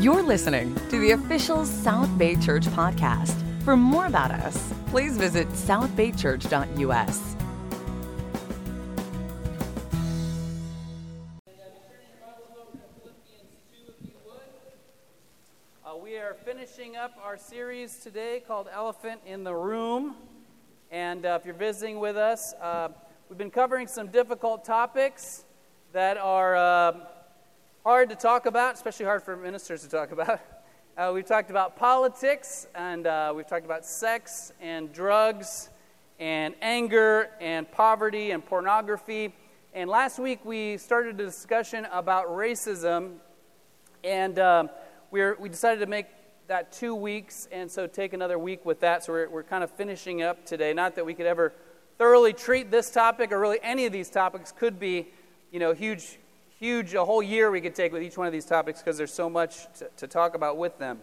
You're listening to the official South Bay Church podcast. For more about us, please visit southbaychurch.us. Uh, we are finishing up our series today called Elephant in the Room. And uh, if you're visiting with us, uh, we've been covering some difficult topics that are uh, hard to talk about, especially hard for ministers to talk about. Uh, we've talked about politics, and uh, we've talked about sex and drugs, and anger, and poverty, and pornography. And last week we started a discussion about racism, and um, we decided to make that two weeks, and so take another week with that. So we're, we're kind of finishing up today. Not that we could ever thoroughly treat this topic, or really any of these topics could be, you know, huge huge, a whole year we could take with each one of these topics because there's so much to, to, talk about with them.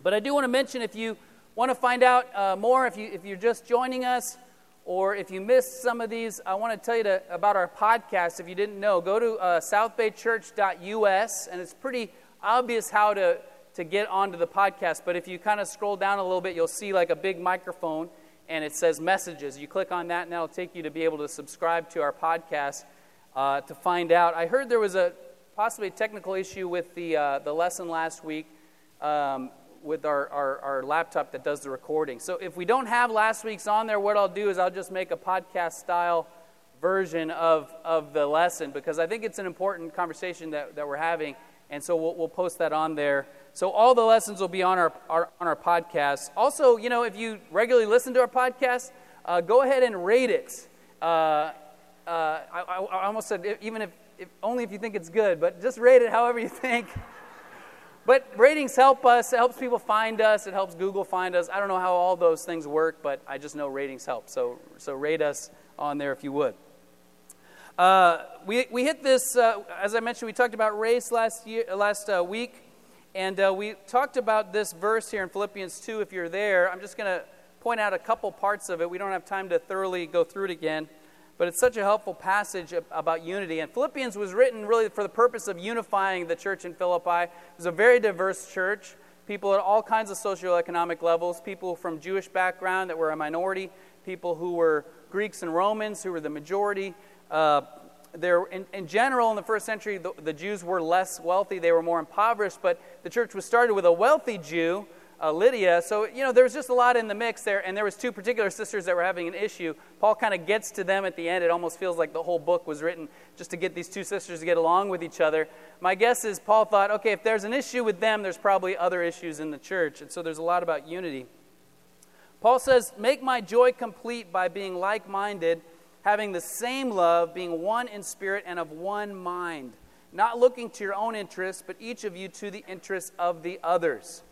But I do want to mention if you want to find out uh, more, if, you, if you're just joining us, or if you missed some of these, I want to tell you to, about our podcast. If you didn't know, go to uh, southbaychurch.us, and it's pretty obvious how to, to get onto the podcast. But if you kind of scroll down a little bit, you'll see like a big microphone, and it says messages. You click on that, and that'll take you to be able to subscribe to our podcast uh, to find out. I heard there was a possibly a technical issue with the, uh, the lesson last week um, with our, our, our, laptop that does the recording. So if we don't have last week's on there, what I'll do is I'll just make a podcast style version of, of the lesson because I think it's an important conversation that, that we're having. And so we'll, we'll post that on there. So all the lessons will be on our, our on our podcast. Also, you know, if you regularly listen to our podcast, uh, go ahead and rate it. Uh, uh, I, I, almost said even if, if, only if you think it's good, but just rate it however you think. but ratings help us. It helps people find us. It helps Google find us. I don't know how all those things work, but I just know ratings help. So, so rate us on there if you would. Uh, we, we hit this, uh, as I mentioned, we talked about race last, year, last uh, week, and uh, we talked about this verse here in Philippians 2. If you're there, I'm just going to point out a couple parts of it. We don't have time to thoroughly go through it again but it's such a helpful passage about unity. And Philippians was written really for the purpose of unifying the church in Philippi. It was a very diverse church, people at all kinds of socioeconomic levels, people from Jewish background that were a minority, people who were Greeks and Romans who were the majority. Uh, there, in, in, general, in the first century, the, the Jews were less wealthy, they were more impoverished, but the church was started with a wealthy Jew uh, Lydia. So, you know, there was just a lot in the mix there, and there was two particular sisters that were having an issue. Paul kind of gets to them at the end. It almost feels like the whole book was written just to get these two sisters to get along with each other. My guess is Paul thought, okay, if there's an issue with them, there's probably other issues in the church. And so there's a lot about unity. Paul says, Make my joy complete by being like minded, having the same love, being one in spirit and of one mind, not looking to your own interests, but each of you to the interests of the others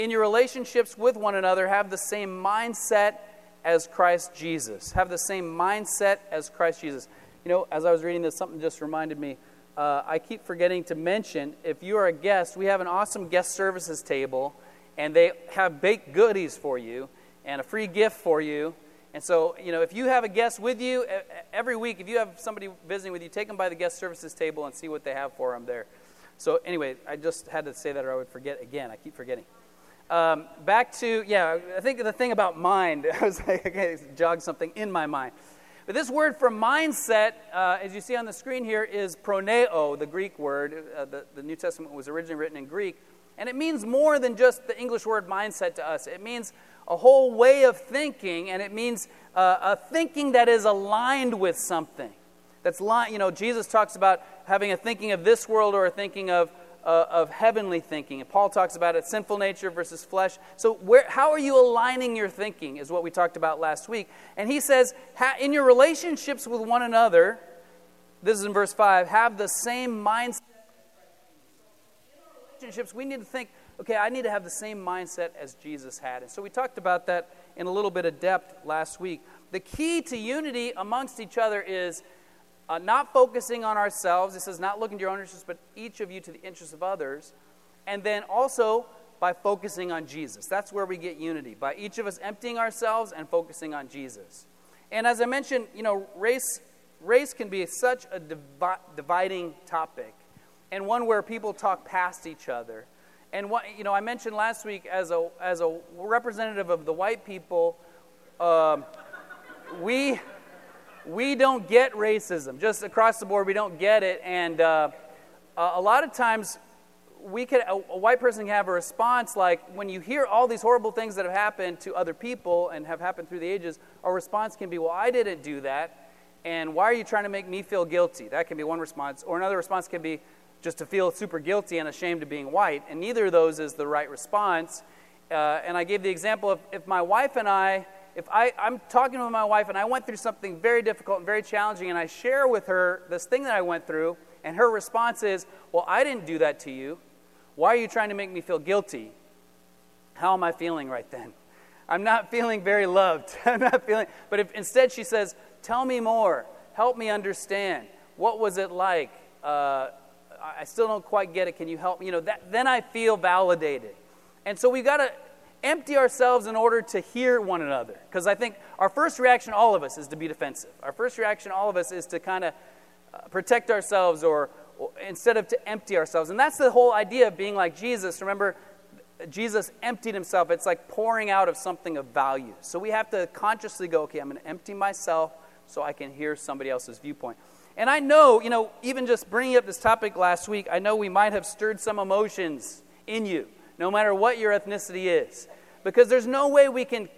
in your relationships with one another, have the same mindset as Christ Jesus. Have the same mindset as Christ Jesus. You know, as I was reading this, something just reminded me. Uh, I keep forgetting to mention if you are a guest, we have an awesome guest services table, and they have baked goodies for you and a free gift for you. And so, you know, if you have a guest with you every week, if you have somebody visiting with you, take them by the guest services table and see what they have for them there. So, anyway, I just had to say that or I would forget again. I keep forgetting. Um, back to, yeah, I think the thing about mind, I was like, okay, jog something in my mind. But this word for mindset, uh, as you see on the screen here, is phroneo, the Greek word. Uh, the, the New Testament was originally written in Greek. And it means more than just the English word mindset to us. It means a whole way of thinking, and it means uh, a thinking that is aligned with something. That's, li- you know, Jesus talks about having a thinking of this world or a thinking of uh, of heavenly thinking. And Paul talks about it sinful nature versus flesh. So, where, how are you aligning your thinking, is what we talked about last week. And he says, in your relationships with one another, this is in verse 5, have the same mindset. Relationships, we need to think, okay, I need to have the same mindset as Jesus had. And so, we talked about that in a little bit of depth last week. The key to unity amongst each other is uh, not focusing on ourselves. It says, not looking to your own interests, but each of you to the interests of others. And then also by focusing on Jesus. That's where we get unity, by each of us emptying ourselves and focusing on Jesus. And as I mentioned, you know, race, race can be such a divi- dividing topic and one where people talk past each other. And what, you know, I mentioned last week as a, as a representative of the white people, um, we, we don't get racism. Just across the board, we don't get it. And uh, a lot of times, we could, a, a, white person can have a response like when you hear all these horrible things that have happened to other people and have happened through the ages, our response can be, Well, I didn't do that. And why are you trying to make me feel guilty? That can be one response. Or another response can be just to feel super guilty and ashamed of being white. And neither of those is the right response. Uh, and I gave the example of if my wife and I, if I, I'm talking with my wife and I went through something very difficult and very challenging, and I share with her this thing that I went through, and her response is, Well, I didn't do that to you. Why are you trying to make me feel guilty? How am I feeling right then? I'm not feeling very loved. I'm not feeling, but if instead she says, Tell me more, help me understand. What was it like? Uh, I still don't quite get it. Can you help me? You know, that, then I feel validated. And so we've got to empty ourselves in order to hear one another. Because I think our first reaction, all of us, is to be defensive. Our first reaction, all of us, is to kind of uh, protect ourselves or, instead of to empty ourselves. And that's the whole idea of being like Jesus. Remember, Jesus emptied himself. It's like pouring out of something of value. So we have to consciously go, okay, I'm going to empty myself so I can hear somebody else's viewpoint. And I know, you know, even just bringing up this topic last week, I know we might have stirred some emotions in you, no matter what your ethnicity is. Because there's no way we can,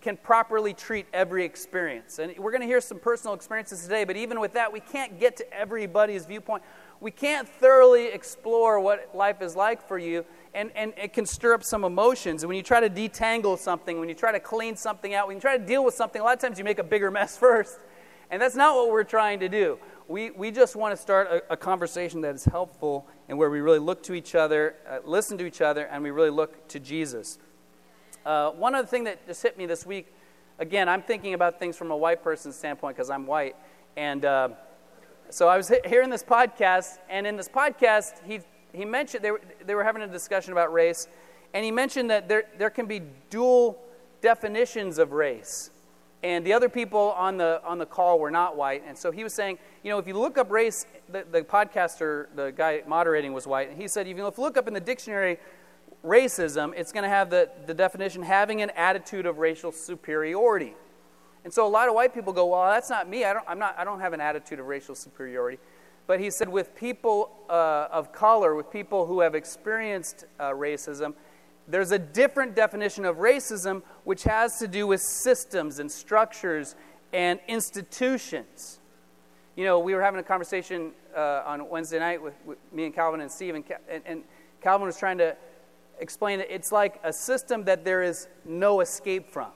can properly treat every experience. And we're going to hear some personal experiences today, but even with that, we can't get to everybody's viewpoint we can't thoroughly explore what life is like for you, and, and it can stir up some emotions. When you try to detangle something, when you try to clean something out, when you try to deal with something, a lot of times you make a bigger mess first. And that's not what we're trying to do. We, we just want to start a, a conversation that is helpful and where we really look to each other, uh, listen to each other, and we really look to Jesus. Uh, one other thing that just hit me this week again, I'm thinking about things from a white person's standpoint because I'm white. And. Uh, so I was hearing this podcast, and in this podcast, he, he mentioned they were, they were having a discussion about race, and he mentioned that there, there can be dual definitions of race. And the other people on the, on the call were not white. And so he was saying, you know, if you look up race, the, the podcaster, the guy moderating was white. And he said, if you look up in the dictionary racism, it's going to have the, the definition having an attitude of racial superiority. And so a lot of white people go, well, that's not me. I don't, I'm not, I don't have an attitude of racial superiority. But he said, with people uh, of color, with people who have experienced uh, racism, there's a different definition of racism which has to do with systems and structures and institutions. You know, we were having a conversation uh, on Wednesday night with, with, me and Calvin and Steve, and, and, and Calvin was trying to explain it. It's like a system that there is no escape from.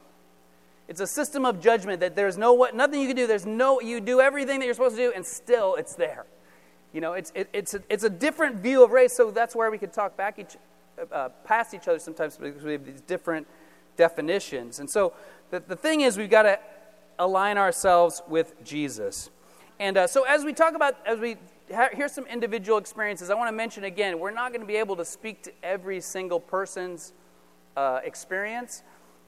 It's a system of judgment that there's no what, nothing you can do. There's no you do everything that you're supposed to do, and still it's there. You know, it's it, it's a, it's a different view of race. So that's where we could talk back each uh, past each other sometimes because we have these different definitions. And so the, the thing is, we've got to align ourselves with Jesus. And uh, so as we talk about as we ha- hear some individual experiences, I want to mention again, we're not going to be able to speak to every single person's uh, experience.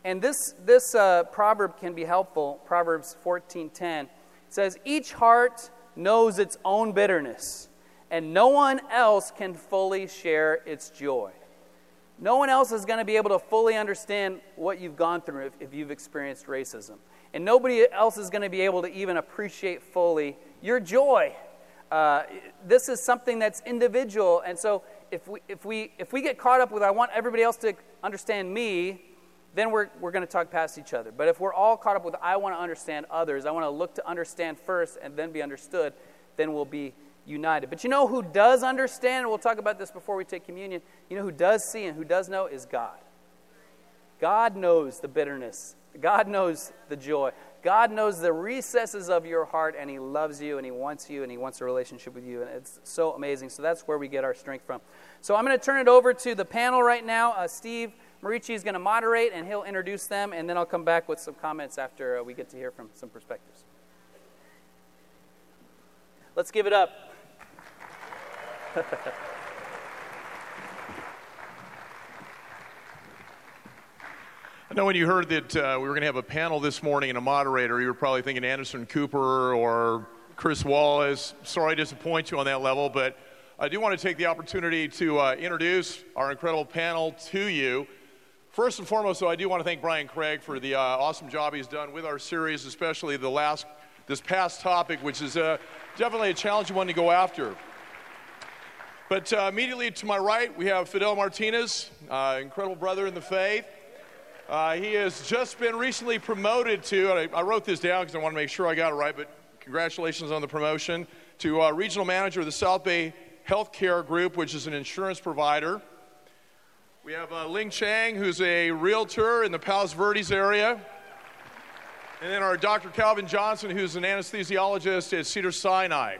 And this, this uh, proverb can be helpful. Proverbs 14.10 says, Each heart knows its own bitterness, and no one else can fully share its joy. No one else is going to be able to fully understand what you've gone through if, if you've experienced racism. And nobody else is going to be able to even appreciate fully your joy. Uh, this is something that's individual. And so if we, if, we, if we get caught up with, I want everybody else to understand me, then we're, we're going to talk past each other. But if we're all caught up with, I want to understand others, I want to look to understand first and then be understood, then we'll be united. But you know who does understand, and we'll talk about this before we take communion, you know who does see and who does know is God. God knows the bitterness, God knows the joy. God knows the recesses of your heart, and He loves you, and He wants you, and He wants a relationship with you. And it's so amazing. So that's where we get our strength from. So I'm going to turn it over to the panel right now. Uh, Steve. Marici is going to moderate and he'll introduce them, and then I'll come back with some comments after uh, we get to hear from some perspectives. Let's give it up. I know when you heard that uh, we were going to have a panel this morning and a moderator, you were probably thinking Anderson Cooper or Chris Wallace. Sorry to disappoint you on that level, but I do want to take the opportunity to uh, introduce our incredible panel to you. First and foremost, though, I do want to thank Brian Craig for the uh, awesome job he's done with our series, especially the last, this past topic, which is uh, definitely a challenging one to go after. But uh, immediately to my right, we have Fidel Martinez, uh, incredible brother in the faith. Uh, he has just been recently promoted to, I, I, wrote this down because I want to make sure I got it right, but congratulations on the promotion, to uh, regional manager of the South Bay Healthcare Group, which is an insurance provider. We have uh, Ling Chang, who's a realtor in the Palos Verdes area. And then our Dr. Calvin Johnson, who's an anesthesiologist at Cedar Sinai.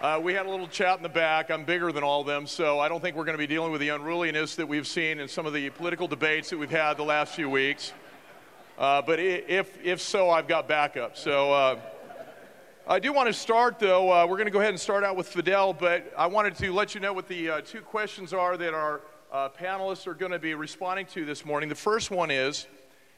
Uh, we had a little chat in the back. I'm bigger than all of them, so I don't think we're going to be dealing with the unruliness that we've seen in some of the political debates that we've had the last few weeks. Uh, but if, if so, I've got backup. So uh, I do want to start, though. Uh, we're going to go ahead and start out with Fidel, but I wanted to let you know what the uh, two questions are that our uh, panelists are going to be responding to this morning. The first one is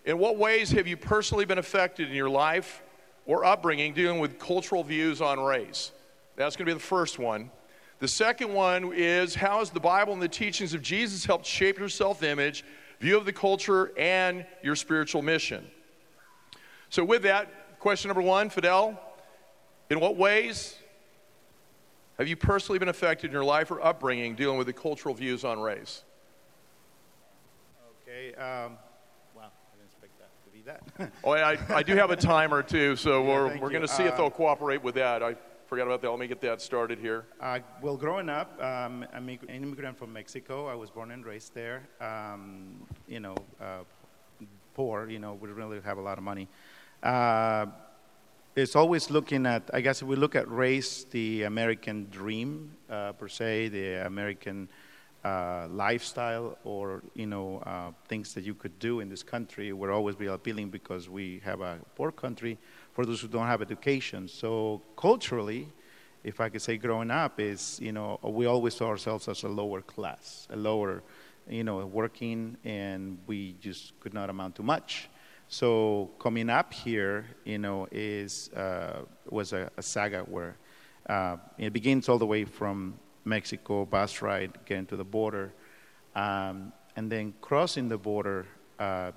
In what ways have you personally been affected in your life or upbringing dealing with cultural views on race? That's going to be the first one. The second one is how has the Bible and the teachings of Jesus helped shape your self image, view of the culture, and your spiritual mission? So, with that, question number one, Fidel, in what ways have you personally been affected in your life or upbringing dealing with the cultural views on race? Okay. Um, wow, I didn't expect that to be that. oh, I, I do have a timer too, so yeah, we're, we're going to see uh, if they'll cooperate with that. I, forgot about that. Let me get that started here. Uh, well, growing up, um, I'm an immigrant from Mexico. I was born and raised there. Um, you know, uh, poor. You know, we didn't really have a lot of money. Uh, it's always looking at. I guess if we look at race, the American dream uh, per se, the American uh, lifestyle, or you know, uh, things that you could do in this country, will always be appealing because we have a poor country for those who don't have education. So culturally, if I could say growing up is, you know, we always saw ourselves as a lower class, a lower, you know, working, and we just could not amount to much. So coming up here, you know, is uh, was a, a, saga where uh, it begins all the way from Mexico, bus ride, getting to the border, um, and then crossing the border uh,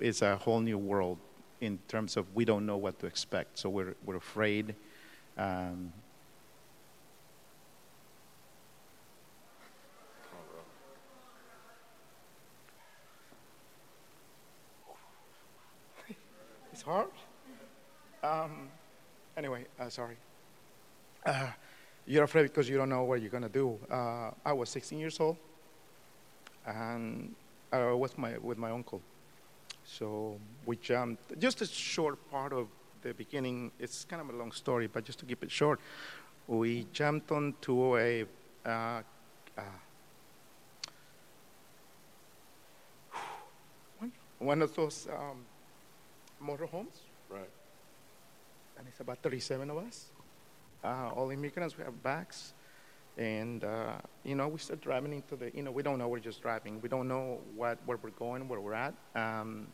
is a whole new world in terms of we don't know what to expect, so we're, we're afraid. Um, it's hard. Um, anyway, uh, sorry. Uh, you're afraid because you don't know what you're going to do. Uh, I was 16 years old, and I was my, with my uncle. So we jumped, just a short part of the beginning, it's kind of a long story, but just to keep it short, we jumped onto a, uh, uh, one of those um, motorhomes. Right. And it's about 37 of us. Uh, all immigrants, we have bags. And, uh, you know, we start driving into the, you know, we don't know, we're just driving. We don't know what, where we're going, where we're at. Um,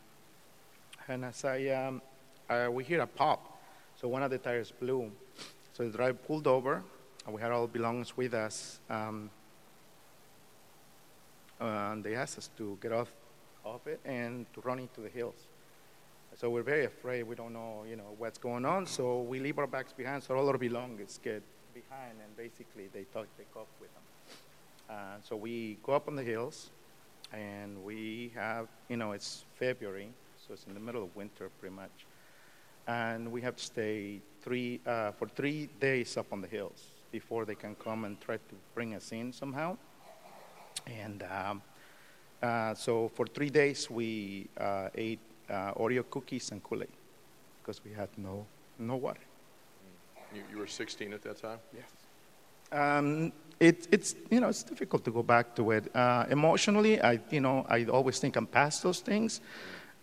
and as I, um, uh, we hear a pop. So one of the tires blew. So the driver pulled over, and we had all belongings with us. Um, and they asked us to get off, off it and to run into the hills. So we're very afraid. We don't know, you know, what's going on. So we leave our bags behind. So all our belongings get behind, and basically they talk, take off with them. Uh, so we go up on the hills, and we have, you know, it's February, so it's in the middle of winter pretty much. And we have to stay three, uh, for three days up on the hills before they can come and try to bring us in somehow. And um, uh, so for three days we uh, ate uh, Oreo cookies and Kool-Aid because we had no, no water. You, you were 16 at that time? Yes. Um, it, it's you know it's difficult to go back to it uh, emotionally. I you know I always think I'm past those things,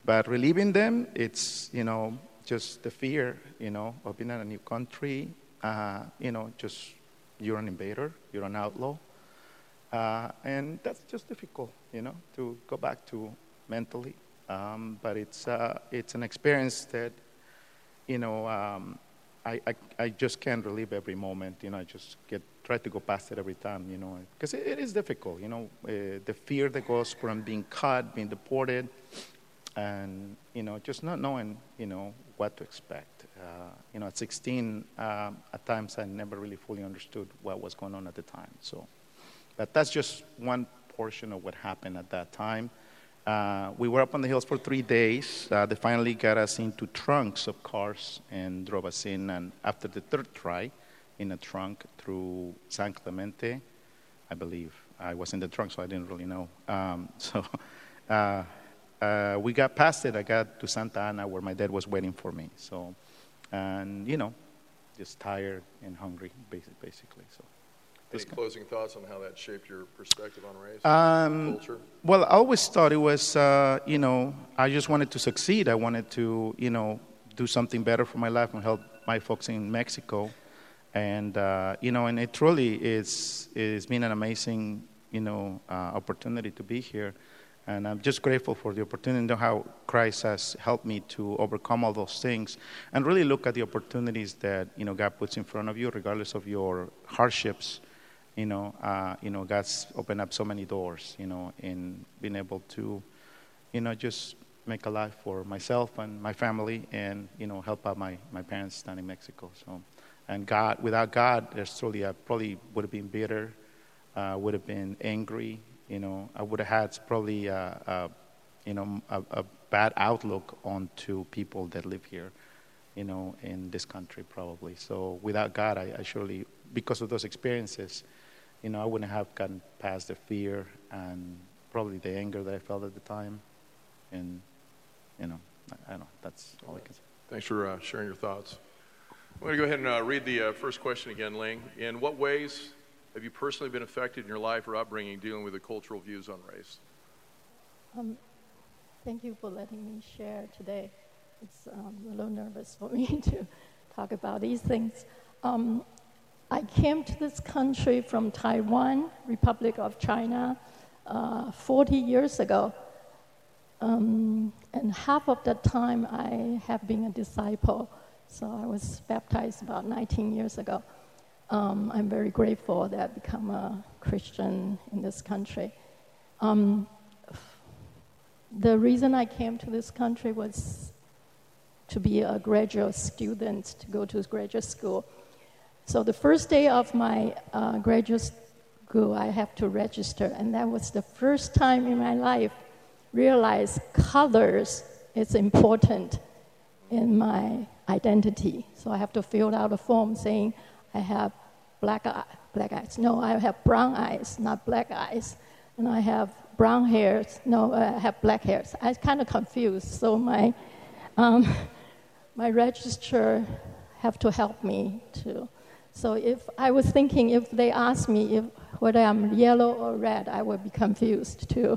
but relieving them, it's you know just the fear you know of being in a new country. Uh, you know, just you're an invader, you're an outlaw, uh, and that's just difficult. You know, to go back to mentally. Um, but it's uh, it's an experience that you know. Um, I, I, I just can't relive every moment. You know, I just get try to go past it every time. You know, because it, it is difficult. You know, uh, the fear that goes from being caught, being deported, and you know, just not knowing you know what to expect. Uh, you know, at 16, um, at times I never really fully understood what was going on at the time. So, but that's just one portion of what happened at that time. Uh, we were up on the hills for three days. Uh, they finally got us into trunks of cars and drove us in. And after the third try, in a trunk through San Clemente, I believe. I was in the trunk, so I didn't really know. Um, so uh, uh, we got past it. I got to Santa Ana, where my dad was waiting for me. So, and you know, just tired and hungry, basically. So. Any closing thoughts on how that shaped your perspective on race, um, culture? Well, I always thought it was, uh, you know, I just wanted to succeed. I wanted to, you know, do something better for my life and help my folks in Mexico. And, uh, you know, and it truly is, it's been an amazing, you know, uh, opportunity to be here. And I'm just grateful for the opportunity and how Christ has helped me to overcome all those things and really look at the opportunities that, you know, God puts in front of you, regardless of your hardships you know, uh, you know, God's opened up so many doors, you know, in being able to, you know, just make a life for myself and my family and, you know, help out my, my parents down in Mexico. So, and God, without God, there's truly, I probably would have been bitter, uh, would have been angry, you know, I would have had probably, uh, uh, you know, a, a bad outlook onto people that live here, you know, in this country probably. So without God, I, I surely, because of those experiences, you know, I wouldn't have gotten past the fear and probably the anger that I felt at the time. And, you know, I, I don't know. That's all I can say. Thanks for uh, sharing your thoughts. I'm going to go ahead and uh, read the uh, first question again, Ling. In what ways have you personally been affected in your life or upbringing dealing with the cultural views on race? Um, thank you for letting me share today. It's um, a little nervous for me to talk about these things. Um, I came to this country from Taiwan, Republic of China, uh, 40 years ago. Um, and half of that time I have been a disciple. So I was baptized about 19 years ago. Um, I'm very grateful that I become a Christian in this country. Um, the reason I came to this country was to be a graduate student, to go to graduate school. So the first day of my uh, graduate school, I have to register, and that was the first time in my life realize colors is important in my identity. So I have to fill out a form saying I have black eye, black eyes. No, I have brown eyes, not black eyes. And I have brown hairs. No, I have black hairs. I kind of confused. So my um, my registrar have to help me to so if I was thinking if they asked me if whether I'm yellow or red, I would be confused too.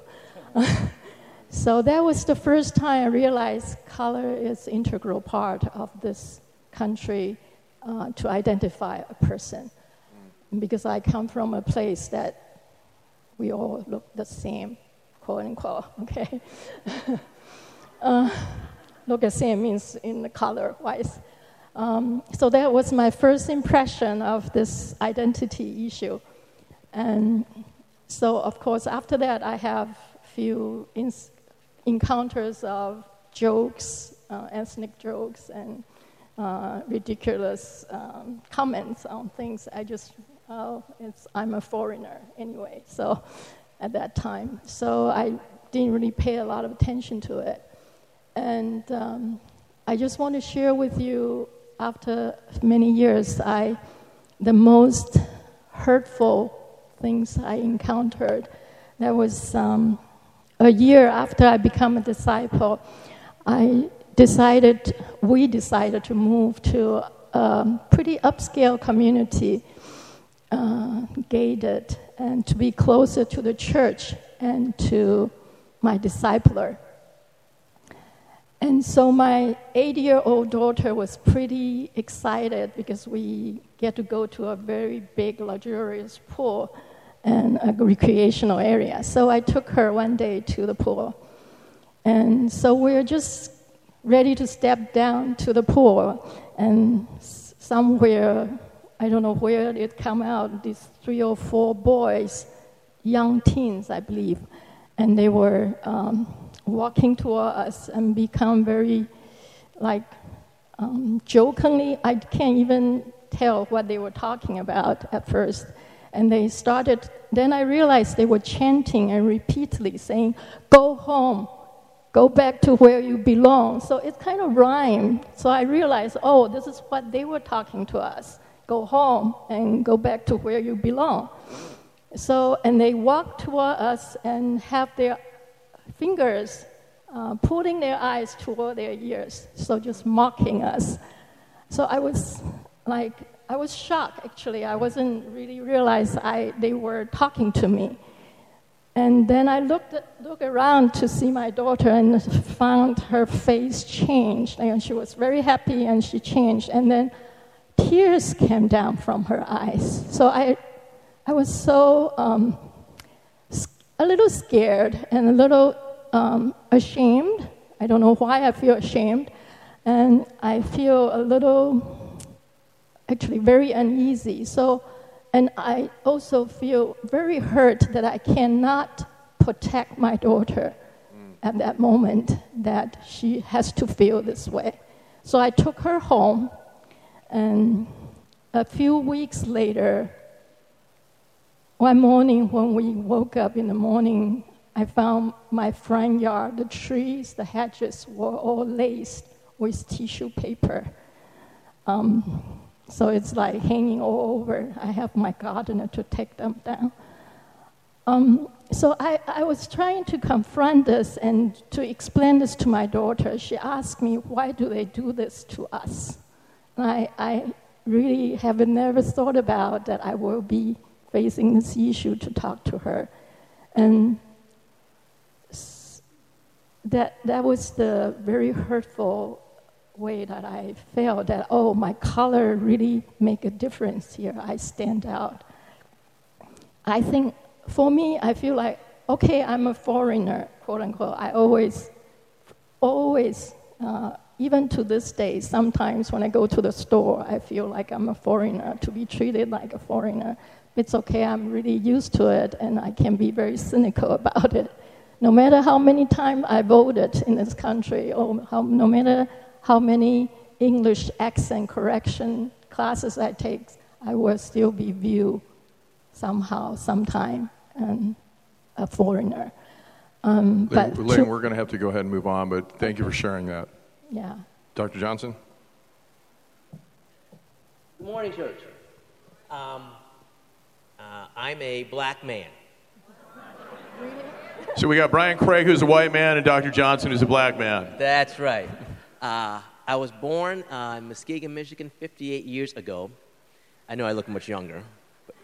so that was the first time I realized color is integral part of this country uh, to identify a person. Because I come from a place that we all look the same, quote unquote, okay? uh, look the same means in the color wise. Um, so that was my first impression of this identity issue. And so, of course, after that, I have few ins- encounters of jokes, uh, ethnic jokes, and uh, ridiculous um, comments on things. I just, oh, it's, I'm a foreigner anyway. So, at that time, so I didn't really pay a lot of attention to it. And um, I just want to share with you after many years, I, the most hurtful things I encountered, that was um, a year after I became a disciple, I decided, we decided to move to a pretty upscale community, uh, gated, and to be closer to the church and to my discipler. And so my eight year old daughter was pretty excited because we get to go to a very big, luxurious pool and a recreational area. So I took her one day to the pool. And so we are just ready to step down to the pool. And somewhere, I don't know where it come out, these three or four boys, young teens, I believe, and they were um, walking toward us and become very, like, um, jokingly, I can't even tell what they were talking about at first. And they started, then I realized they were chanting and repeatedly saying, Go home, go back to where you belong. So it kind of rhymed. So I realized, oh, this is what they were talking to us go home and go back to where you belong. So, and they walked toward us and have their fingers uh, putting their eyes toward their ears, so just mocking us. So I was like, I was shocked actually. I wasn't really realize I, they were talking to me. And then I looked, looked around to see my daughter and found her face changed. And she was very happy and she changed. And then tears came down from her eyes. So I, I was so um, a little scared and a little um, ashamed. I don't know why I feel ashamed. And I feel a little, actually, very uneasy. So and I also feel very hurt that I cannot protect my daughter mm. at that moment, that she has to feel this way. So I took her home, and a few weeks later, one morning when we woke up in the morning, I found my front yard, the trees, the hedges were all laced with tissue paper. Um, so it's like hanging all over. I have my gardener to take them down. Um, so I, I was trying to confront this and to explain this to my daughter. She asked me, why do they do this to us? And I, I really have never thought about that I will be facing this issue to talk to her. And that, that was the very hurtful way that I felt that, oh, my color really make a difference here. I stand out. I think for me, I feel like, okay, I'm a foreigner, quote unquote. I always, always, uh, even to this day, sometimes when I go to the store, I feel like I'm a foreigner, to be treated like a foreigner. It's okay, I'm really used to it, and I can be very cynical about it. No matter how many times I voted in this country, or how, no matter how many English accent correction classes I take, I will still be viewed somehow, sometime, and a foreigner. Um, but Ling, we're going to have to go ahead and move on, but thank you for sharing that. Yeah. Dr. Johnson? Good morning, church. Um, uh, I'm a black man. So we got Brian Craig, who's a white man, and Dr. Johnson, who's a black man. That's right. Uh, I was born uh, in Muskegon, Michigan 58 years ago. I know I look much younger. But...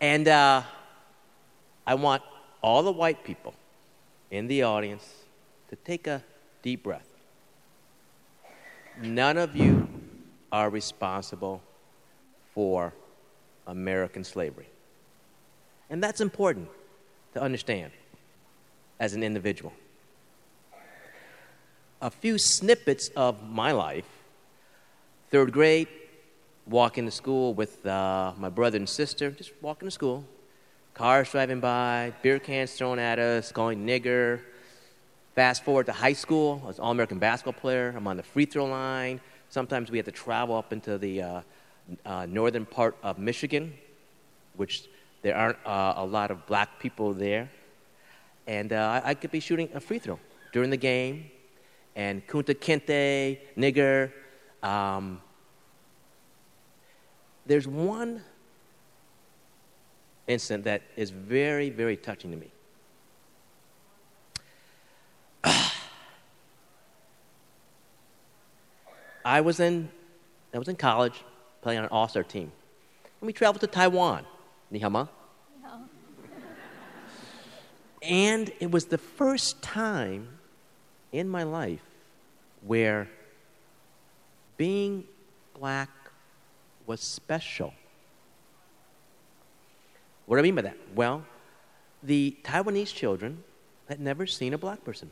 And uh, I want all the white people in the audience to take a deep breath. None of you are responsible for American slavery. And that's important to understand as an individual a few snippets of my life. Third grade, walking to school with uh, my brother and sister, just walking to school. Cars driving by, beer cans thrown at us, calling nigger. Fast forward to high school, I was an All American basketball player. I'm on the free throw line. Sometimes we had to travel up into the uh, uh, northern part of Michigan, which there aren't uh, a lot of black people there. And uh, I could be shooting a free throw during the game, and Kunta Kinte, nigger. Um, there's one incident that is very, very touching to me. I was in, I was in college playing on an all-star team. And we traveled to Taiwan. Ni ma? And it was the first time in my life where being black was special. What do I mean by that? Well, the Taiwanese children had never seen a black person.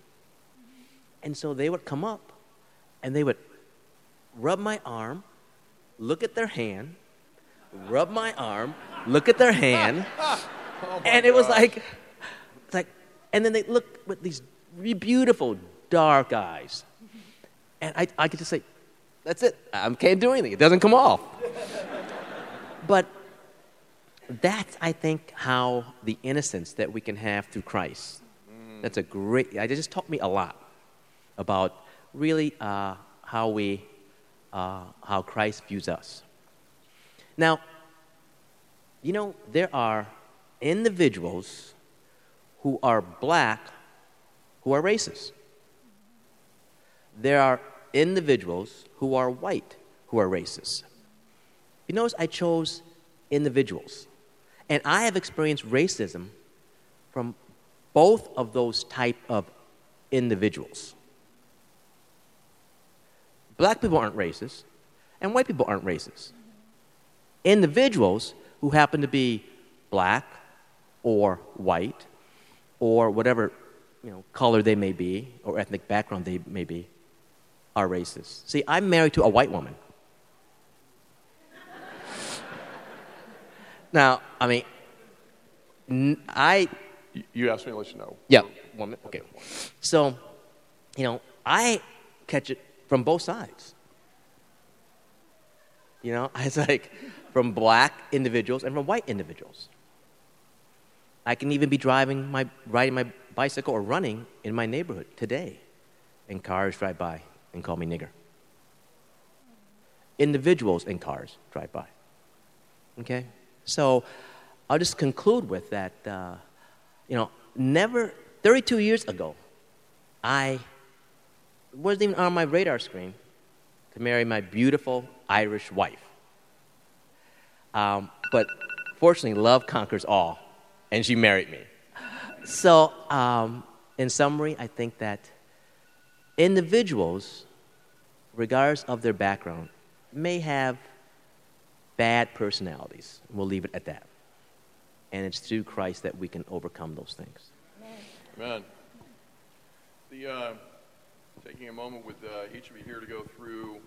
And so they would come up and they would rub my arm, look at their hand, rub my arm, look at their hand, Oh and it was like, like, and then they look with these beautiful dark eyes, and I, I could just say, that's it. I can't do anything. It doesn't come off. but that's, I think, how the innocence that we can have through Christ. That's a great. It just taught me a lot about really uh, how we, uh, how Christ views us. Now, you know, there are individuals who are black who are racist. There are individuals who are white who are racist. You notice I chose individuals. And I have experienced racism from both of those type of individuals. Black people aren't racist, and white people aren't racist. Individuals who happen to be black or white or whatever you know, color they may be or ethnic background they may be are racist. See, I'm married to a white woman. now, I mean, n- I You- asked me to let you know. yeah, one minute. Okay. So, you know, I catch it from both sides. You know, it's like from black individuals and from white individuals. I can even be driving my riding my bicycle or running in my neighborhood today, and cars drive by and call me nigger. Individuals in cars drive by. Okay, so I'll just conclude with that. Uh, you know, never, 32 years ago, I wasn't even on my radar screen to marry my beautiful Irish wife. Um, but fortunately, love conquers all, and she married me. So, um, in summary, I think that individuals, regardless of their background, may have bad personalities. We'll leave it at that. And it's through Christ that we can overcome those things. Amen. The, uh, taking a moment with uh, each of you here to go through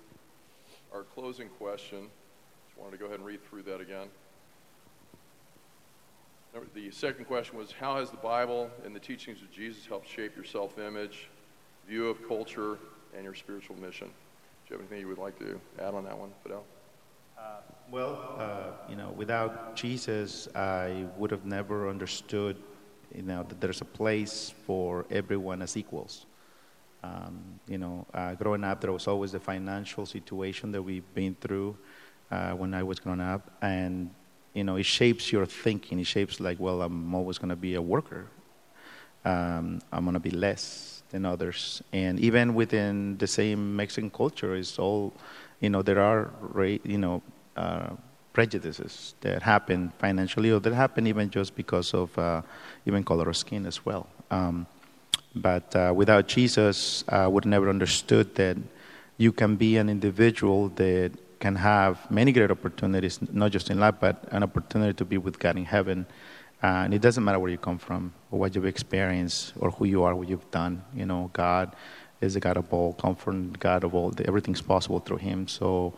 our closing question. Just wanted to go ahead and read through that again. The second question was How has the Bible and the teachings of Jesus helped shape your self image, view of culture, and your spiritual mission? Do you have anything you would like to add on that one, Fidel? Well, uh, you know, without Jesus, I would have never understood, you know, that there's a place for everyone as equals. Um, you know, uh, growing up, there was always the financial situation that we've been through uh, when I was growing up, and you know, it shapes your thinking. It shapes like, well, I'm always going to be a worker. Um, I'm going to be less than others, and even within the same Mexican culture, it's all, you know, there are, you know, uh, prejudices that happen financially, or that happen even just because of uh, even color of skin as well. Um, but uh, without Jesus, I would never understood that you can be an individual that can have many great opportunities, not just in life, but an opportunity to be with God in heaven. Uh, and it doesn't matter where you come from, or what you've experienced, or who you are, what you've done. You know, God is the God of all comfort, God of all. Everything's possible through Him. So,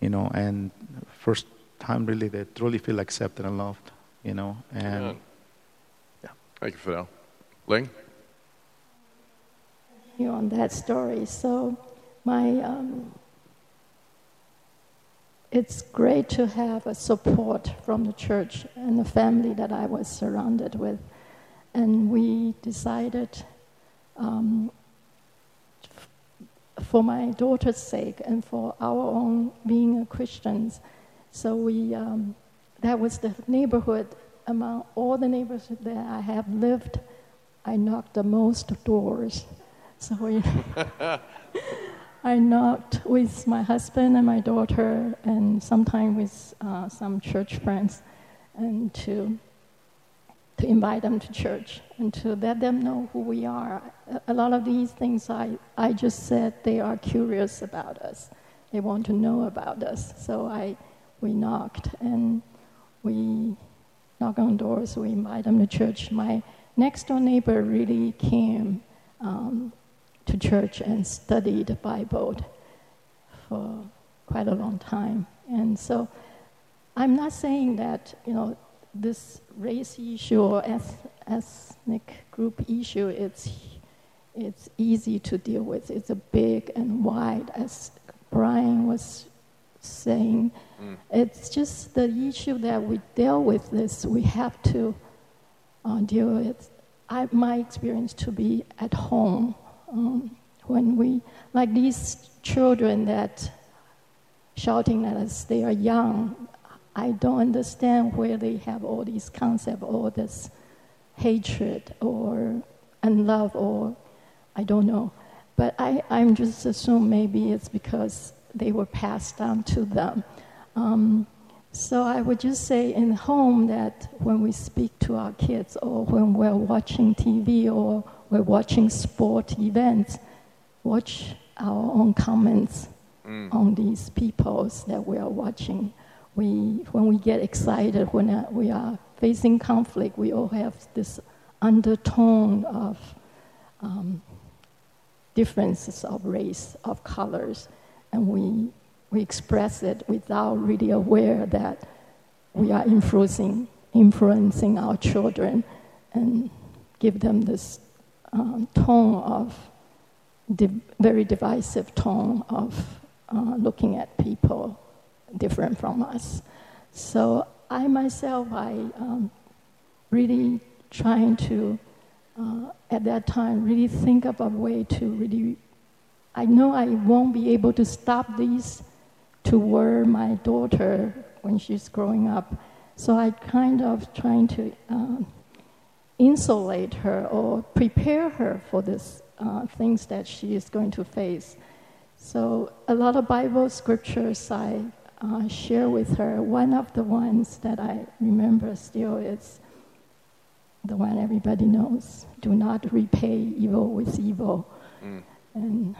you know, and first time really they truly feel accepted and loved. You know, and Amen. Thank you, Fidel. Ling? You on that story. So, my um, it's great to have a support from the church and the family that I was surrounded with, and we decided. Um, for my daughter's sake and for our own being Christians, so we um, that was the neighborhood among all the neighbors that I have lived. I knocked the most doors. So we, I knocked with my husband and my daughter, and sometimes with uh, some church friends, and to to invite them to church and to let them know who we are. A- lot of these things I, I just said they are curious about us. They want to know about us. So I we knocked and we knock on doors, we invite them to church. My next door neighbor really came um, to church and studied the Bible for quite a long time. And so I'm not saying that, you know, this race issue or ethnic group issue, it's, it's easy to deal with. It's a big and wide, as Brian was saying. Mm. It's just the issue that we deal with this, we have to uh, deal with. I, my experience to be at home um, when we, like these children that shouting at us, they are young. I don't understand where they have all these concepts, all this hatred or unlove or I don't know. But I, I'm just assume maybe it's because they were passed down to them. Um, so I would just say in home that when we speak to our kids or when we're watching TV or we're watching sport events, watch our own comments mm. on these peoples that we are watching. We, when we get excited, when uh, we are facing conflict, we all have this undertone of um, differences of race, of colors, and we, we express it without really aware that we are influencing, influencing our children and give them this um, tone of di- very divisive tone of uh, looking at people different from us. So I myself, I um, really trying to, uh, at that time, really think of a way to really, I know I won't be able to stop these to where my daughter when she's growing up. So I kind of trying to um, insulate her or prepare her for this uh, things that she is going to face. So a lot of Bible scriptures I uh, share with her. One of the ones that I remember still is the one everybody knows: "Do not repay evil with evil." Mm. And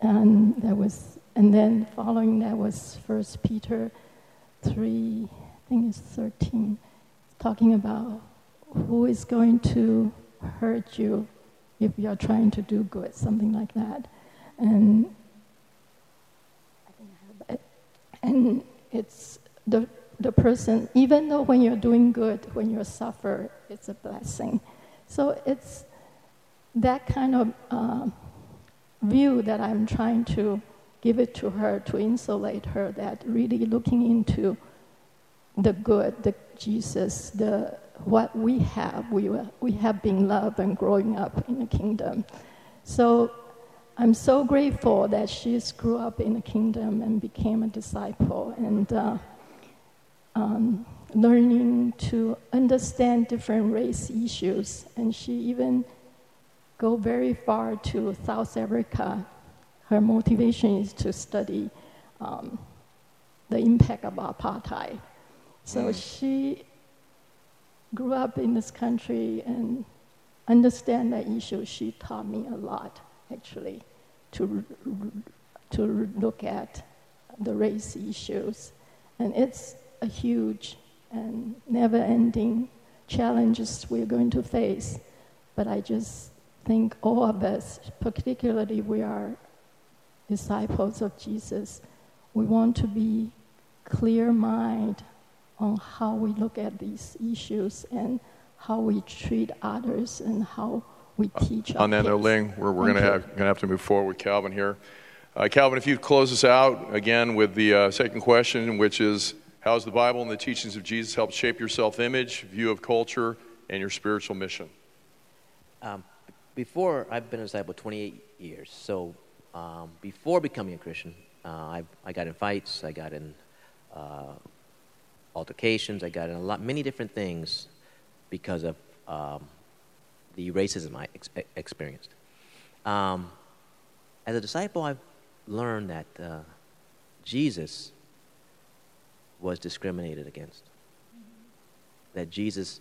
and that was, and then following that was First Peter three, I think it's thirteen, talking about who is going to hurt you if you're trying to do good, something like that. And and it's the the person, even though when you're doing good, when you suffer, it's a blessing. So it's that kind of uh, view that I'm trying to give it to her to insulate her that really looking into the good, the Jesus, the what we have. We, were, we have been loved and growing up in the kingdom. So I'm so grateful that she grew up in the kingdom and became a disciple and uh, um, learning to understand different race issues. And she even go very far to South Africa. Her motivation is to study um, the impact of apartheid. So mm. she grew up in this country and understand that issue, she taught me a lot, actually, to, to look at the race issues. And it's a huge and never-ending challenges we're going to face. But I just think all of us, particularly we are disciples of Jesus, we want to be clear mind on how we look at these issues and how we treat others and how we uh, teach. On that note, Ling, we're, we're going to have, have to move forward with Calvin here. Uh, Calvin, if you close us out again with the uh, second question, which is how has the Bible and the teachings of Jesus helped shape your self image, view of culture, and your spiritual mission? Um, before, I've been a disciple 28 years. So um, before becoming a Christian, uh, I, I got in fights, I got in uh, altercations. I got in a lot, many different things because of um, the racism I ex- experienced. Um, as a disciple, I've learned that uh, Jesus was discriminated against. That Jesus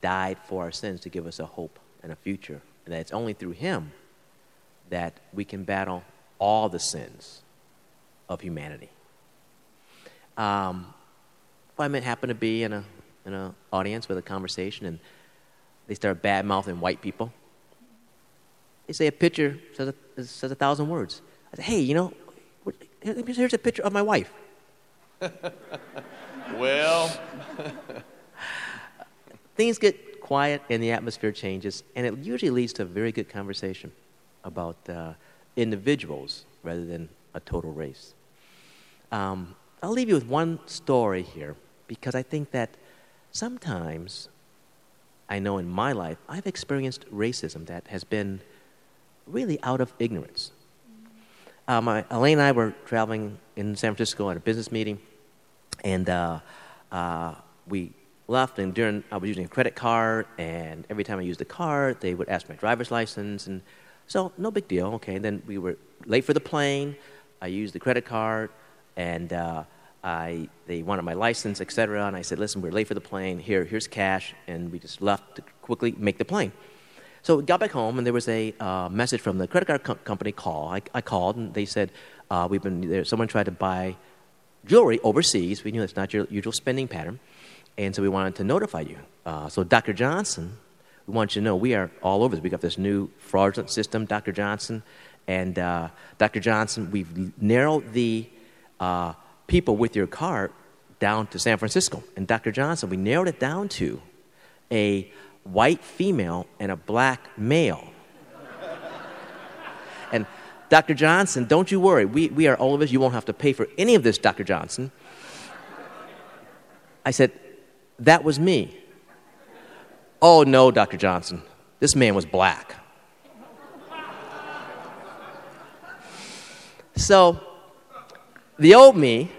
died for our sins to give us a hope and a future. And that it's only through Him that we can battle all the sins of humanity. Um, I mean, happened to be in a in an audience with a conversation, and they start bad mouthing white people. They say a picture says a, says a thousand words. I said, hey, you know, here's a picture of my wife. well, things get quiet and the atmosphere changes, and it usually leads to a very good conversation about uh, individuals rather than a total race. Um, I'll leave you with one story here because I think that sometimes I know in my life I've experienced racism that has been really out of ignorance. Uh, my, Elaine and I were traveling in San Francisco at a business meeting, and uh, uh, we left. And during, I was using a credit card, and every time I used the card, they would ask my driver's license, and so no big deal. Okay, and then we were late for the plane. I used the credit card, and uh, I, they wanted my license, etc. And I said, "Listen, we're late for the plane. Here, here's cash," and we just left to quickly make the plane. So we got back home, and there was a uh, message from the credit card co- company call. I, I, called, and they said, uh, "We've been there. Someone tried to buy jewelry overseas. We knew that's not your usual spending pattern, and so we wanted to notify you." Uh, so Dr. Johnson, we want you to know we are all over this. We got this new fraudulent system, Dr. Johnson, and uh, Dr. Johnson. We've narrowed the uh, people with your card down to San Francisco, and Dr. Johnson, we narrowed it down to a white female and a black male. and Dr. Johnson, don't you worry. We, we are all of us. You won't have to pay for any of this, Dr. Johnson. I said, That was me. Oh, no, Dr. Johnson. This man was black. So, the old me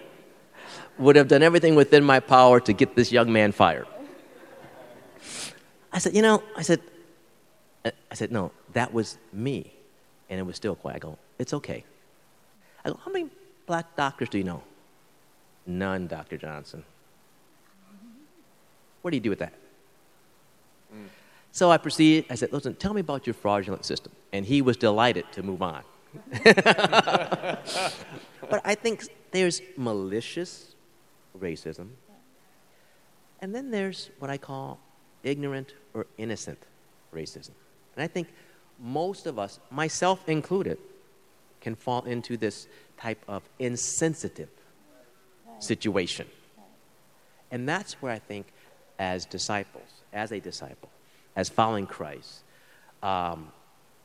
would have done everything within my power to get this young man fired. I said, you know, I said, I said, no, that was me. And it was still quiet. I go, it's okay. I go, how many black doctors do you know? None, Dr. Johnson. What do you do with that? Mm. So I proceeded, I said, listen, tell me about your fraudulent system. And he was delighted to move on. but I think there's malicious racism, and then there's what I call ignorant or innocent racism. And I think most of us, myself included, can fall into this type of insensitive situation. And that's where I think, as disciples, as a disciple, as following Christ, um,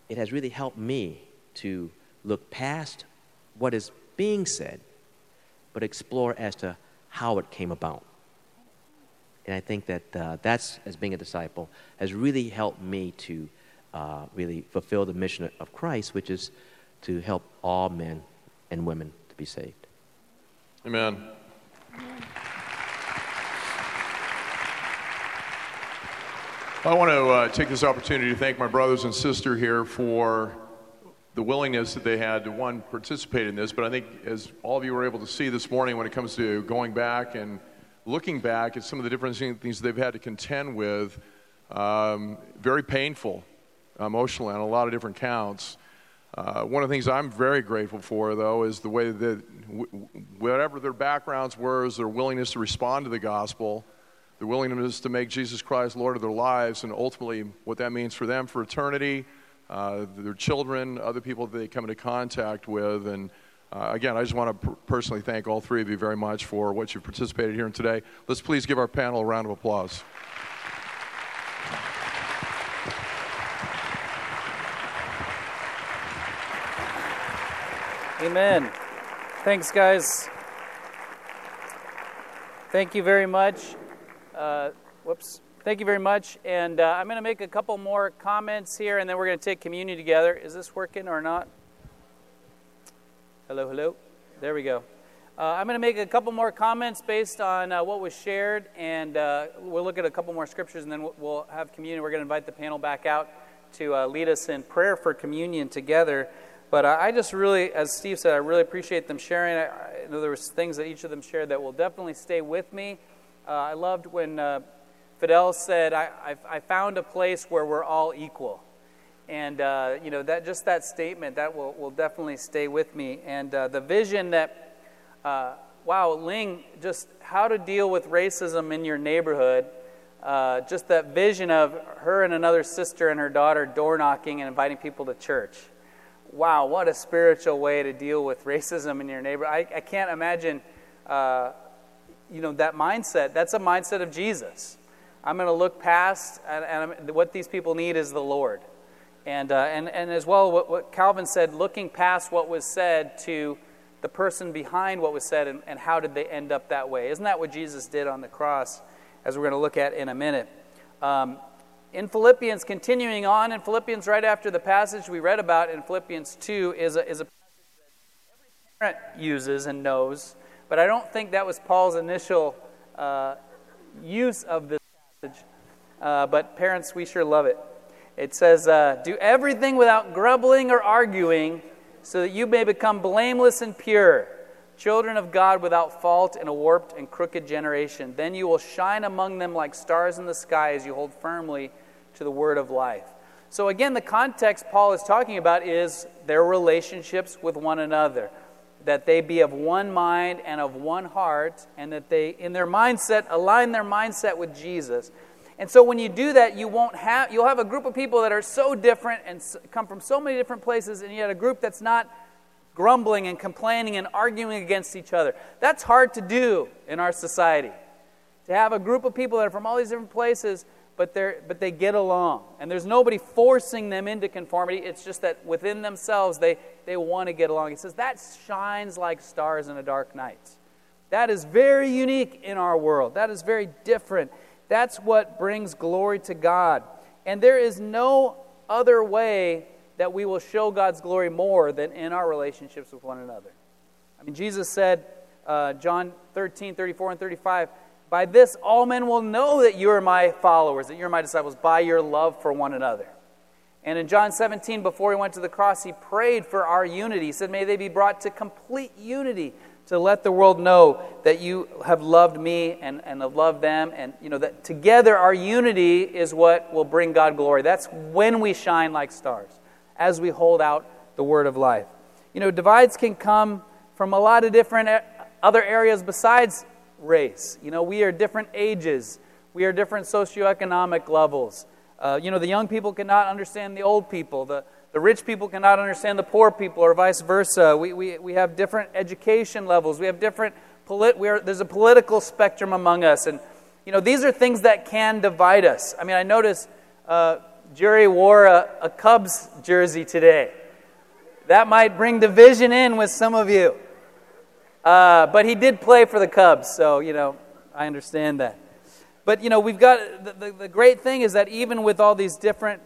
it has really helped me to look past what is being said, but explore as to how it came about. And I think that uh, that's, as being a disciple, has really helped me to uh, really fulfill the mission of Christ, which is to help all men and women to be saved. Amen. I want to uh, take this opportunity to thank my brothers and sister here for the willingness that they had to one participate in this. But I think, as all of you were able to see this morning, when it comes to going back and looking back at some of the different things they've had to contend with, um, very painful emotionally on a lot of different counts. Uh, one of the things I'm very grateful for, though, is the way that w- whatever their backgrounds were, is their willingness to respond to the gospel, their willingness to make Jesus Christ Lord of their lives, and ultimately what that means for them for eternity, uh, their children, other people that they come into contact with, and uh, again, I just want to personally thank all three of you very much for what you've participated here in today. Let's please give our panel a round of applause. Amen. Thanks, guys. Thank you very much. Uh, whoops. Thank you very much. And uh, I'm going to make a couple more comments here, and then we're going to take communion together. Is this working or not? Hello, hello. There we go. Uh, I'm going to make a couple more comments based on uh, what was shared, and uh, we'll look at a couple more scriptures, and then we'll have communion. We're going to invite the panel back out to uh, lead us in prayer for communion together. But I just really, as Steve said, I really appreciate them sharing. I, I know there was things that each of them shared that will definitely stay with me. Uh, I loved when uh, Fidel said, I, I, I found a place where we're all equal. And, uh, you know, that, just that statement, that will, will definitely stay with me. And uh, the vision that, uh, wow, Ling, just how to deal with racism in your neighborhood, uh, just that vision of her and another sister and her daughter door knocking and inviting people to church. wow, what a spiritual way to deal with racism in your neighborhood. I, I can't imagine, uh, you know, that mindset. That's a mindset of Jesus. I'm going to look past, and, and what these people need is the Lord. And, uh, and, and as well, what, what, Calvin said, looking past what was said to the person behind what was said, and, and how did they end up that way? Isn't that what Jesus did on the cross, as we're going to look at in a minute? Um, in Philippians, continuing on in Philippians, right after the passage we read about in Philippians 2, is a, is a passage that every parent uses and knows, but I don't think that was Paul's initial uh, use of this. Uh, but parents, we sure love it. It says, uh, Do everything without grumbling or arguing, so that you may become blameless and pure, children of God without fault in a warped and crooked generation. Then you will shine among them like stars in the sky as you hold firmly to the word of life. So, again, the context Paul is talking about is their relationships with one another. That they be of one mind and of one heart, and that they, in their mindset, align their mindset with Jesus and so when you do that, you won't have you'll have a group of people that are so different and come from so many different places and yet a group that's not grumbling and complaining and arguing against each other. That's hard to do in our society. To have a group of people that are from all these different places but they're but they get along and there's nobody forcing them into conformity. It's just that within themselves they they want to get along. He says that shines like stars in a dark night. That is very unique in our world. That is very different. That's what brings glory to God. And there is no other way that we will show God's glory more than in our relationships with one another. I mean, Jesus said, uh, John 13, 34, and 35, By this all men will know that you are my followers, that you're my disciples, by your love for one another. And in John 17, before he went to the cross, he prayed for our unity. He said, May they be brought to complete unity to let the world know that you have loved me and, and have loved them. And, you know, that together our unity is what will bring God glory. That's when we shine like stars, as we hold out the word of life. You know, divides can come from a lot of different other areas besides race. You know, we are different ages, we are different socioeconomic levels. Uh, you know, the young people cannot understand the old people. The, the rich people cannot understand the poor people, or vice versa. We, we, we have different education levels. We have different, polit- we are, there's a political spectrum among us. And, you know, these are things that can divide us. I mean, I noticed uh, Jerry wore a, a Cubs jersey today. That might bring division in with some of you. Uh, but he did play for the Cubs, so, you know, I understand that. But, you know, we've got the, the, the great thing is that even with all these different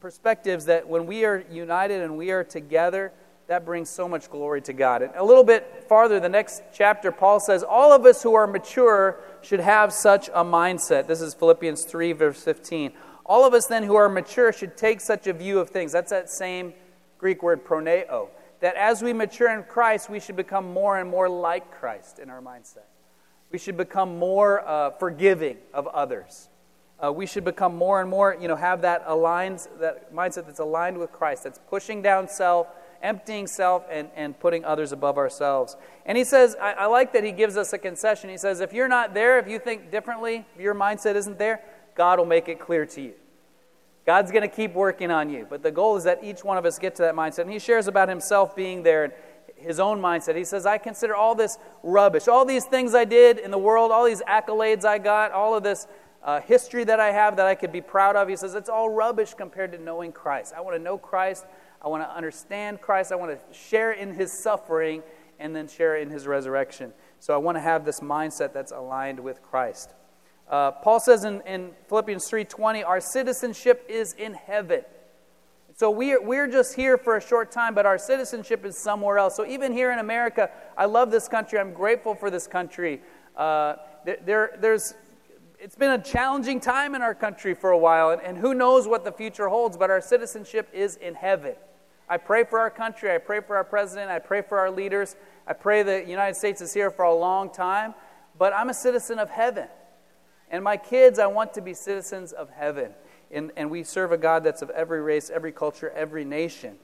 perspectives that when we are united and we are together, that brings so much glory to God. And a little bit farther, the next chapter, Paul says, All of us who are mature should have such a mindset. This is Philippians 3, verse 15. All of us then who are mature should take such a view of things. That's that same Greek word phroneo. That as we mature in Christ, we should become more and more like Christ in our mindset. We should become more uh, forgiving of others. Uh, we should become more and more, you know, have that aligned, that mindset that's aligned with Christ, that's pushing down self, emptying self, and, and putting others above ourselves. And he says, I, I like that he gives us a concession. He says, if you're not there, if you think differently, if your mindset isn't there, God will make it clear to you. God's going to keep working on you. But the goal is that each one of us get to that mindset. And he shares about himself being there and his own mindset. He says, I consider all this rubbish. All these things I did in the world, all these accolades I got, all of this uh, history that I have that I could be proud of. He says, it's all rubbish compared to knowing Christ. I want to know Christ. I want to understand Christ. I want to share in his suffering and then share in his resurrection. So I want to have this mindset that's aligned with Christ. Uh, Paul says in, in Philippians 3.20, our citizenship is in heaven. So we're, we're just here for a short time, but our citizenship is somewhere else. So even here in America, I love this country. I'm grateful for this country. Uh, there, there's it's been a challenging time in our country for a while, and, and who knows what the future holds, but our citizenship is in heaven. I pray for our country. I pray for our president. I pray for our leaders. I pray the United States is here for a long time, but I'm a citizen of heaven. And my kids, I want to be citizens of heaven. And, and we serve a God that's of every race, every culture, every nation.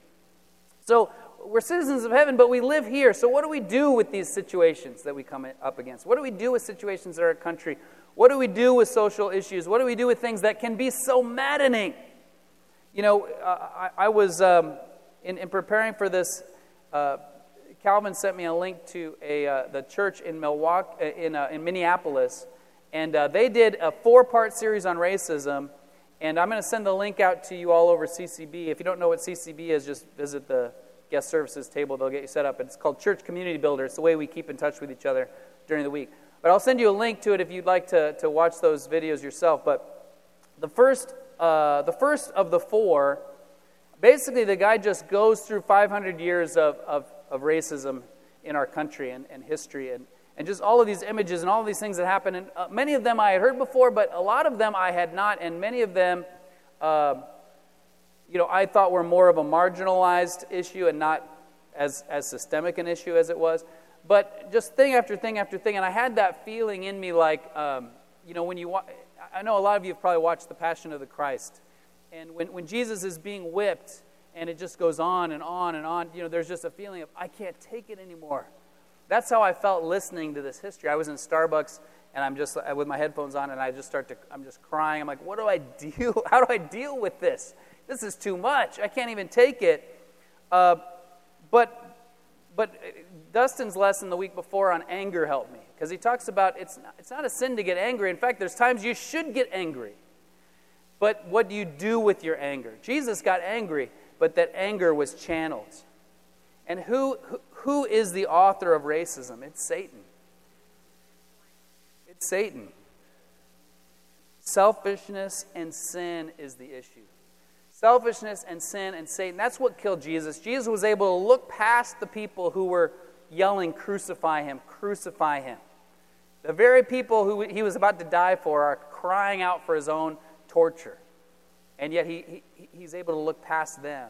So we're citizens of heaven, but we live here. So what do we do with these situations that we come up against? What do we do with situations in our country what do we do with social issues? What do we do with things that can be so maddening? You know, uh, I, I, was um, in, in preparing for this, uh, Calvin sent me a link to a, uh, the church in Milwaukee, uh, in, uh, in Minneapolis, and uh, they did a four-part series on racism. And I'm going to send the link out to you all over CCB. If you don't know what CCB is, just visit the guest services table. They'll get you set up. It's called Church Community Builder. It's the way we keep in touch with each other during the week. But I'll send you a link to it if you'd like to, to watch those videos yourself. But the first, uh, the first of the four, basically, the guy just goes through 500 years of, of, of racism in our country and, and history. And, and just all of these images and all of these things that happen. And uh, many of them I had heard before, but a lot of them I had not, and many of them, uh, you know, I thought we were more of a marginalized issue and not as, as systemic an issue as it was. But just thing after thing after thing, and I had that feeling in me like, um, you know, when you, wa- I know a lot of you have probably watched The Passion of the Christ. And when, when Jesus is being whipped, and it just goes on and on and on, you know, there's just a feeling of, I can't take it anymore. That's how I felt listening to this history. I was in Starbucks and I'm just with my headphones on and I just start to I'm just crying. I'm like, what do I deal? How do I deal with this? This is too much. I can't even take it. Uh, but but Dustin's lesson the week before on anger helped me because he talks about it's not, it's not a sin to get angry. In fact, there's times you should get angry. But what do you do with your anger? Jesus got angry, but that anger was channeled. And who, who who is the author of racism? It's Satan. It's Satan. Selfishness and sin is the issue. Selfishness and sin and Satan. That's what killed Jesus. Jesus was able to look past the people who were yelling, Crucify him, crucify him. The very people who he was about to die for are crying out for his own torture. And yet he, he he's able to look past them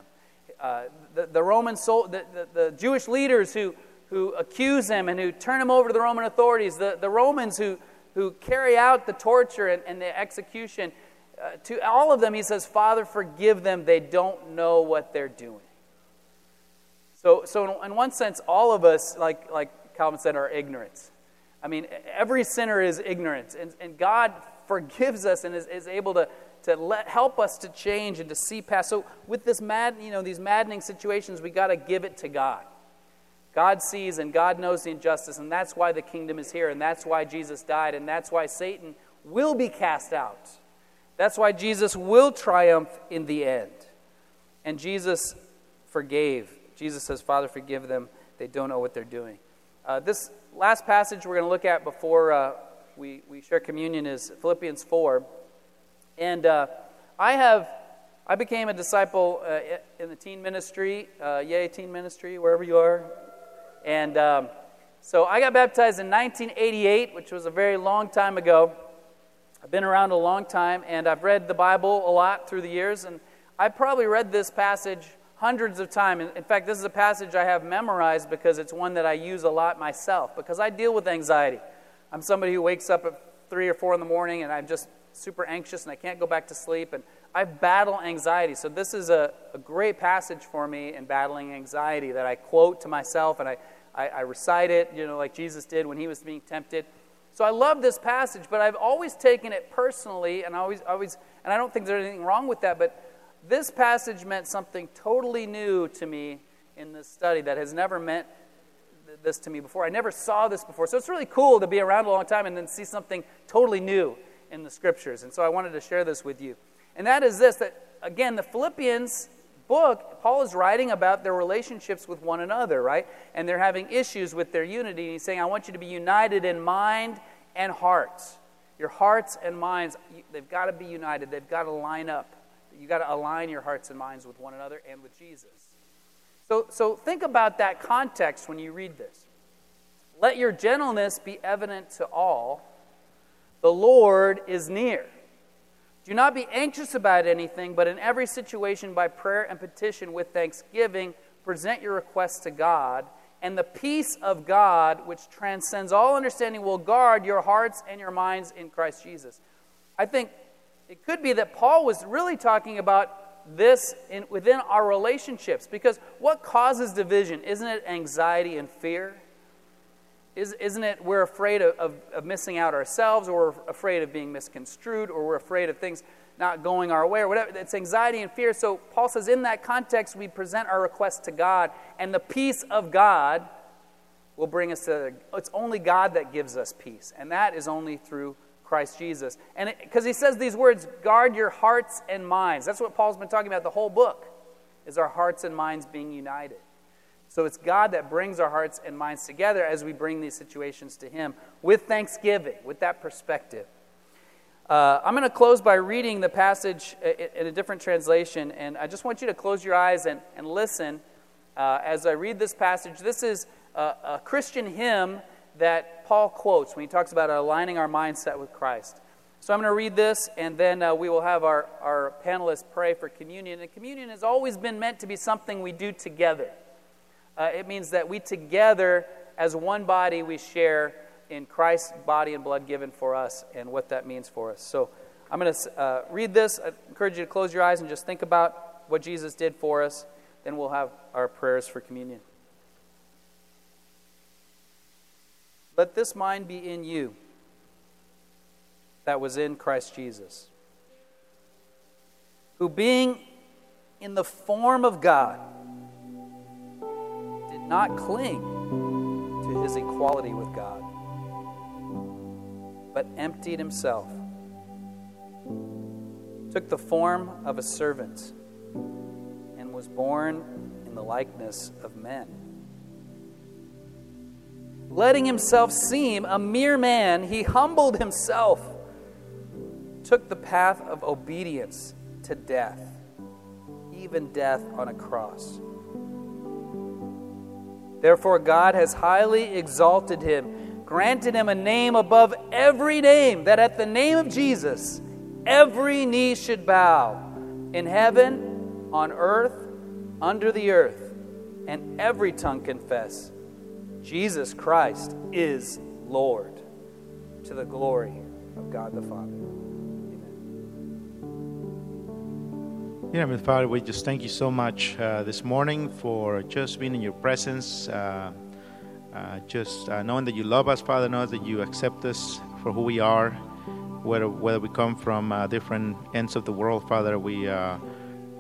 uh, the, the Roman sol- the, the, the, Jewish leaders who, who accuse him and who turn him over to the Roman authorities, the, the Romans who, who carry out the torture and, and the execution, uh, to all of them, he says, Father, forgive them. They don't know what they're doing. So, so in, in one sense, all of us, like, like Calvin said, are ignorant. I mean, every sinner is ignorant, and, and God forgives us and is, is able to, to let, help us to change and to see past. So with this mad, you know, these maddening situations, we got to give it to God. God sees and God knows the injustice, and that's why the kingdom is here, and that's why Jesus died, and that's why Satan will be cast out. That's why Jesus will triumph in the end. And Jesus forgave. Jesus says, Father, forgive them. They don't know what they're doing. Uh, this last passage we're going to look at before uh, we, we share communion is Philippians 4. And uh, I have, I became a disciple uh, in the teen ministry, uh, Yay Teen Ministry, wherever you are. And um, so I got baptized in 1988, which was a very long time ago. I've been around a long time, and I've read the Bible a lot through the years, and I've probably read this passage hundreds of times. In fact, this is a passage I have memorized because it's one that I use a lot myself, because I deal with anxiety. I'm somebody who wakes up at 3 or 4 in the morning, and I'm just super anxious and I can't go back to sleep. And I battle anxiety. So, this is a, a great passage for me in battling anxiety that I quote to myself and I, I, I recite it, you know, like Jesus did when he was being tempted. So, I love this passage, but I've always taken it personally, and I always, always, and I don't think there's anything wrong with that, but this passage meant something totally new to me in this study that has never meant this to me before. I never saw this before. So it's really cool to be around a long time and then see something totally new in the scriptures. And so I wanted to share this with you. And that is this that, again, the Philippians book, Paul is writing about their relationships with one another, right? And they're having issues with their unity. And he's saying, I want you to be united in mind and heart. Your hearts and minds, they've got to be united. They've got to line up. You've got to align your hearts and minds with one another and with Jesus. So, so think about that context when you read this. Let your gentleness be evident to all the Lord is near. Do not be anxious about anything, but in every situation, by prayer and petition with thanksgiving, present your requests to God. And the peace of God, which transcends all understanding, will guard your hearts and your minds in Christ Jesus. I think it could be that Paul was really talking about this in, within our relationships because what causes division? Isn't it anxiety and fear? Is, isn't it we're afraid of, of, of missing out ourselves, or we're afraid of being misconstrued, or we're afraid of things not going our way, or whatever? It's anxiety and fear. So Paul says, in that context, we present our request to God, and the peace of God will bring us to. It's only God that gives us peace, and that is only through Christ Jesus. And because he says these words, guard your hearts and minds. That's what Paul's been talking about the whole book, is our hearts and minds being united. So it's God that brings our hearts and minds together as we bring these situations to Him with thanksgiving, with that perspective. Uh, I'm going to close by reading the passage in a different translation, and I just want you to close your eyes and, and listen uh, as I read this passage. This is a, a Christian hymn that Paul quotes when he talks about aligning our mindset with Christ. So I'm going to read this, and then uh, we will have our, our panelists pray for communion. And communion has always been meant to be something we do together. Uh, it means that we together, as one body, we share in Christ's body and blood given for us and what that means for us. So I'm going to uh, read this. I encourage you to close your eyes and just think about what Jesus did for us. Then we'll have our prayers for communion. Let this mind be in you that was in Christ Jesus, who being in the form of God, not cling to his equality with God, but emptied himself, took the form of a servant, and was born in the likeness of men. Letting himself seem a mere man, he humbled himself, took the path of obedience to death, even death on a cross. Therefore, God has highly exalted him, granted him a name above every name, that at the name of Jesus, every knee should bow in heaven, on earth, under the earth, and every tongue confess Jesus Christ is Lord to the glory of God the Father. Yeah, Heavenly Father, we just thank you so much uh, this morning for just being in your presence. Uh, uh, just uh, knowing that you love us, Father, knowing that you accept us for who we are, whether, whether we come from uh, different ends of the world, Father, we uh,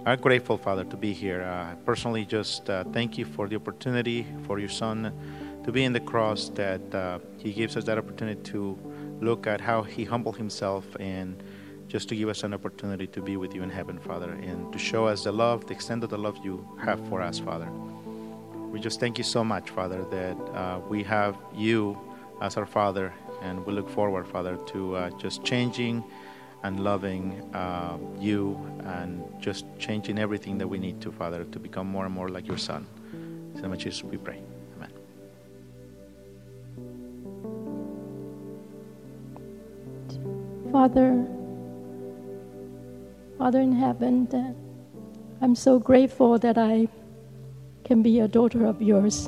are grateful, Father, to be here. personally, just thank you for the opportunity for your Son to be in the cross, that He gives us that opportunity to look at how He humbled Himself and just to give us an opportunity to be with you in heaven, Father, and to show us the love, the extent of the love you have for us, Father. We just thank you so much, Father, that uh, we have you as our Father, and we look forward, Father, to uh, just changing and loving uh, you and just changing everything that we need to, Father, to become more and more like your Son. So much as we pray. Amen. Father, Father in heaven, I'm so grateful that I can be a daughter of yours.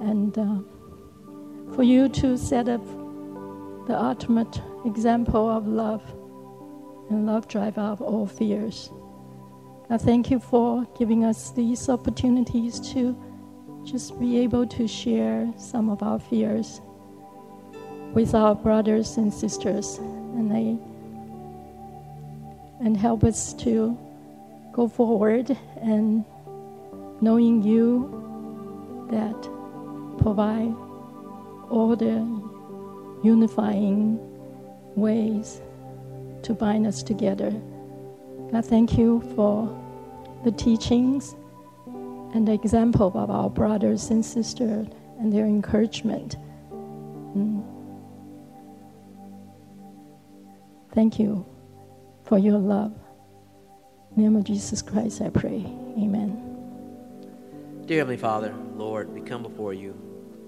And uh, for you to set up the ultimate example of love and love drive out all fears. I thank you for giving us these opportunities to just be able to share some of our fears with our brothers and sisters. And I and help us to go forward and knowing you that provide all the unifying ways to bind us together. God, thank you for the teachings and the example of our brothers and sisters and their encouragement. Mm. Thank you for your love. In name of Jesus Christ, I pray. Amen. Dear Heavenly Father, Lord, we come before you.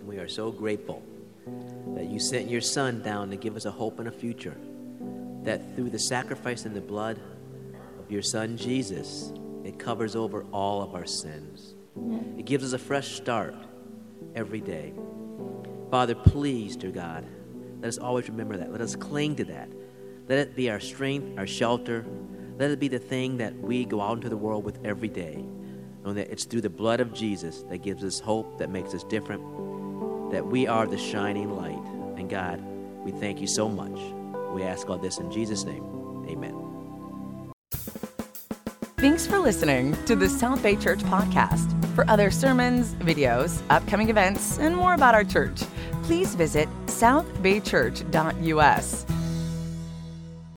We are so grateful that you sent your Son down to give us a hope and a future. That through the sacrifice and the blood of your Son Jesus, it covers over all of our sins. It gives us a fresh start every day. Father, please, dear God, let us always remember that. Let us cling to that. Let it be our strength, our shelter. Let it be the thing that we go out into the world with every day. Knowing that it's through the blood of Jesus that gives us hope, that makes us different. that we are the shining light. And God, we thank you so much. We ask all this in Jesus' name. Amen. Thanks for listening to the South Bay Church podcast. For other sermons, videos, upcoming events, and more about our church, please visit southbaychurch.us.